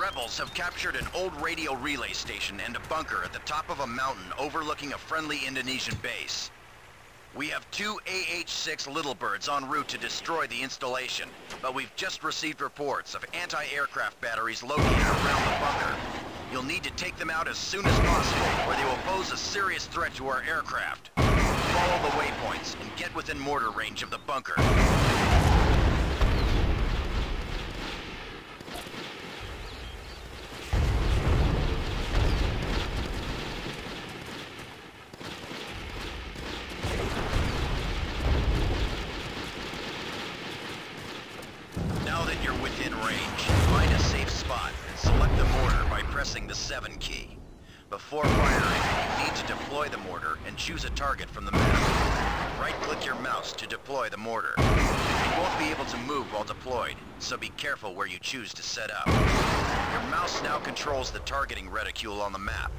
rebels have captured an old radio relay station and a bunker at the top of a mountain overlooking a friendly Indonesian base. We have two AH-6 Little Birds en route to destroy the installation, but we've just received reports of anti-aircraft batteries located around the bunker. You'll need to take them out as soon as possible, or they will pose a serious threat to our aircraft. Follow the waypoints and get within mortar range of the bunker. Now that you're within range, find a safe spot and select the mortar by pressing the 7 key. Before firing, you need to deploy the mortar and choose a target from the map. Right-click your mouse to deploy the mortar. You won't be able to move while deployed, so be careful where you choose to set up. Your mouse now controls the targeting reticule on the map.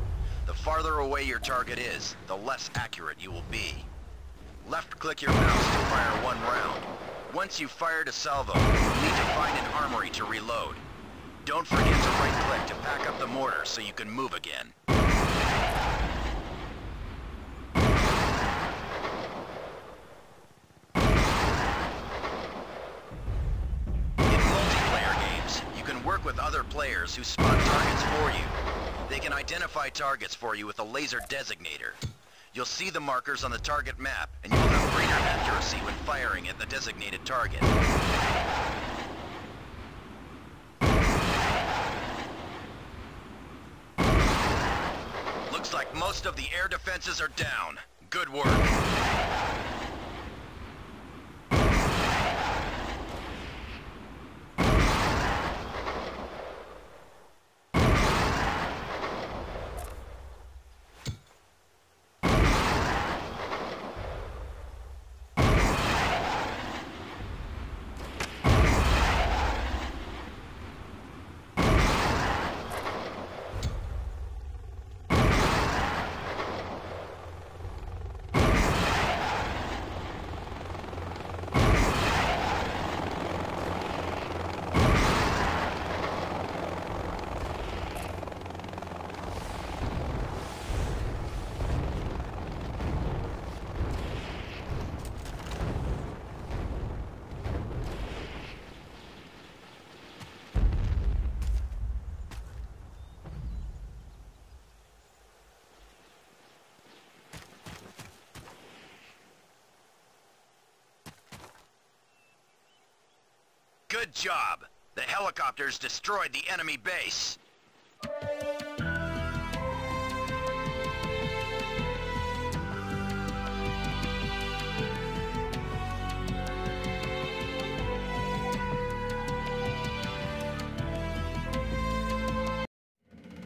The farther away your target is, the less accurate you will be. Left-click your mouse to fire one round. Once you've fired a salvo, you'll need to find an armory to reload. Don't forget to right-click to pack up the mortar so you can move again. In multiplayer games, you can work with other players who spot targets for you. They can identify targets for you with a laser designator. You'll see the markers on the target map, and you'll have greater accuracy when firing at the designated target. Looks like most of the air defenses are down. Good work. Good job. The helicopters destroyed the enemy base.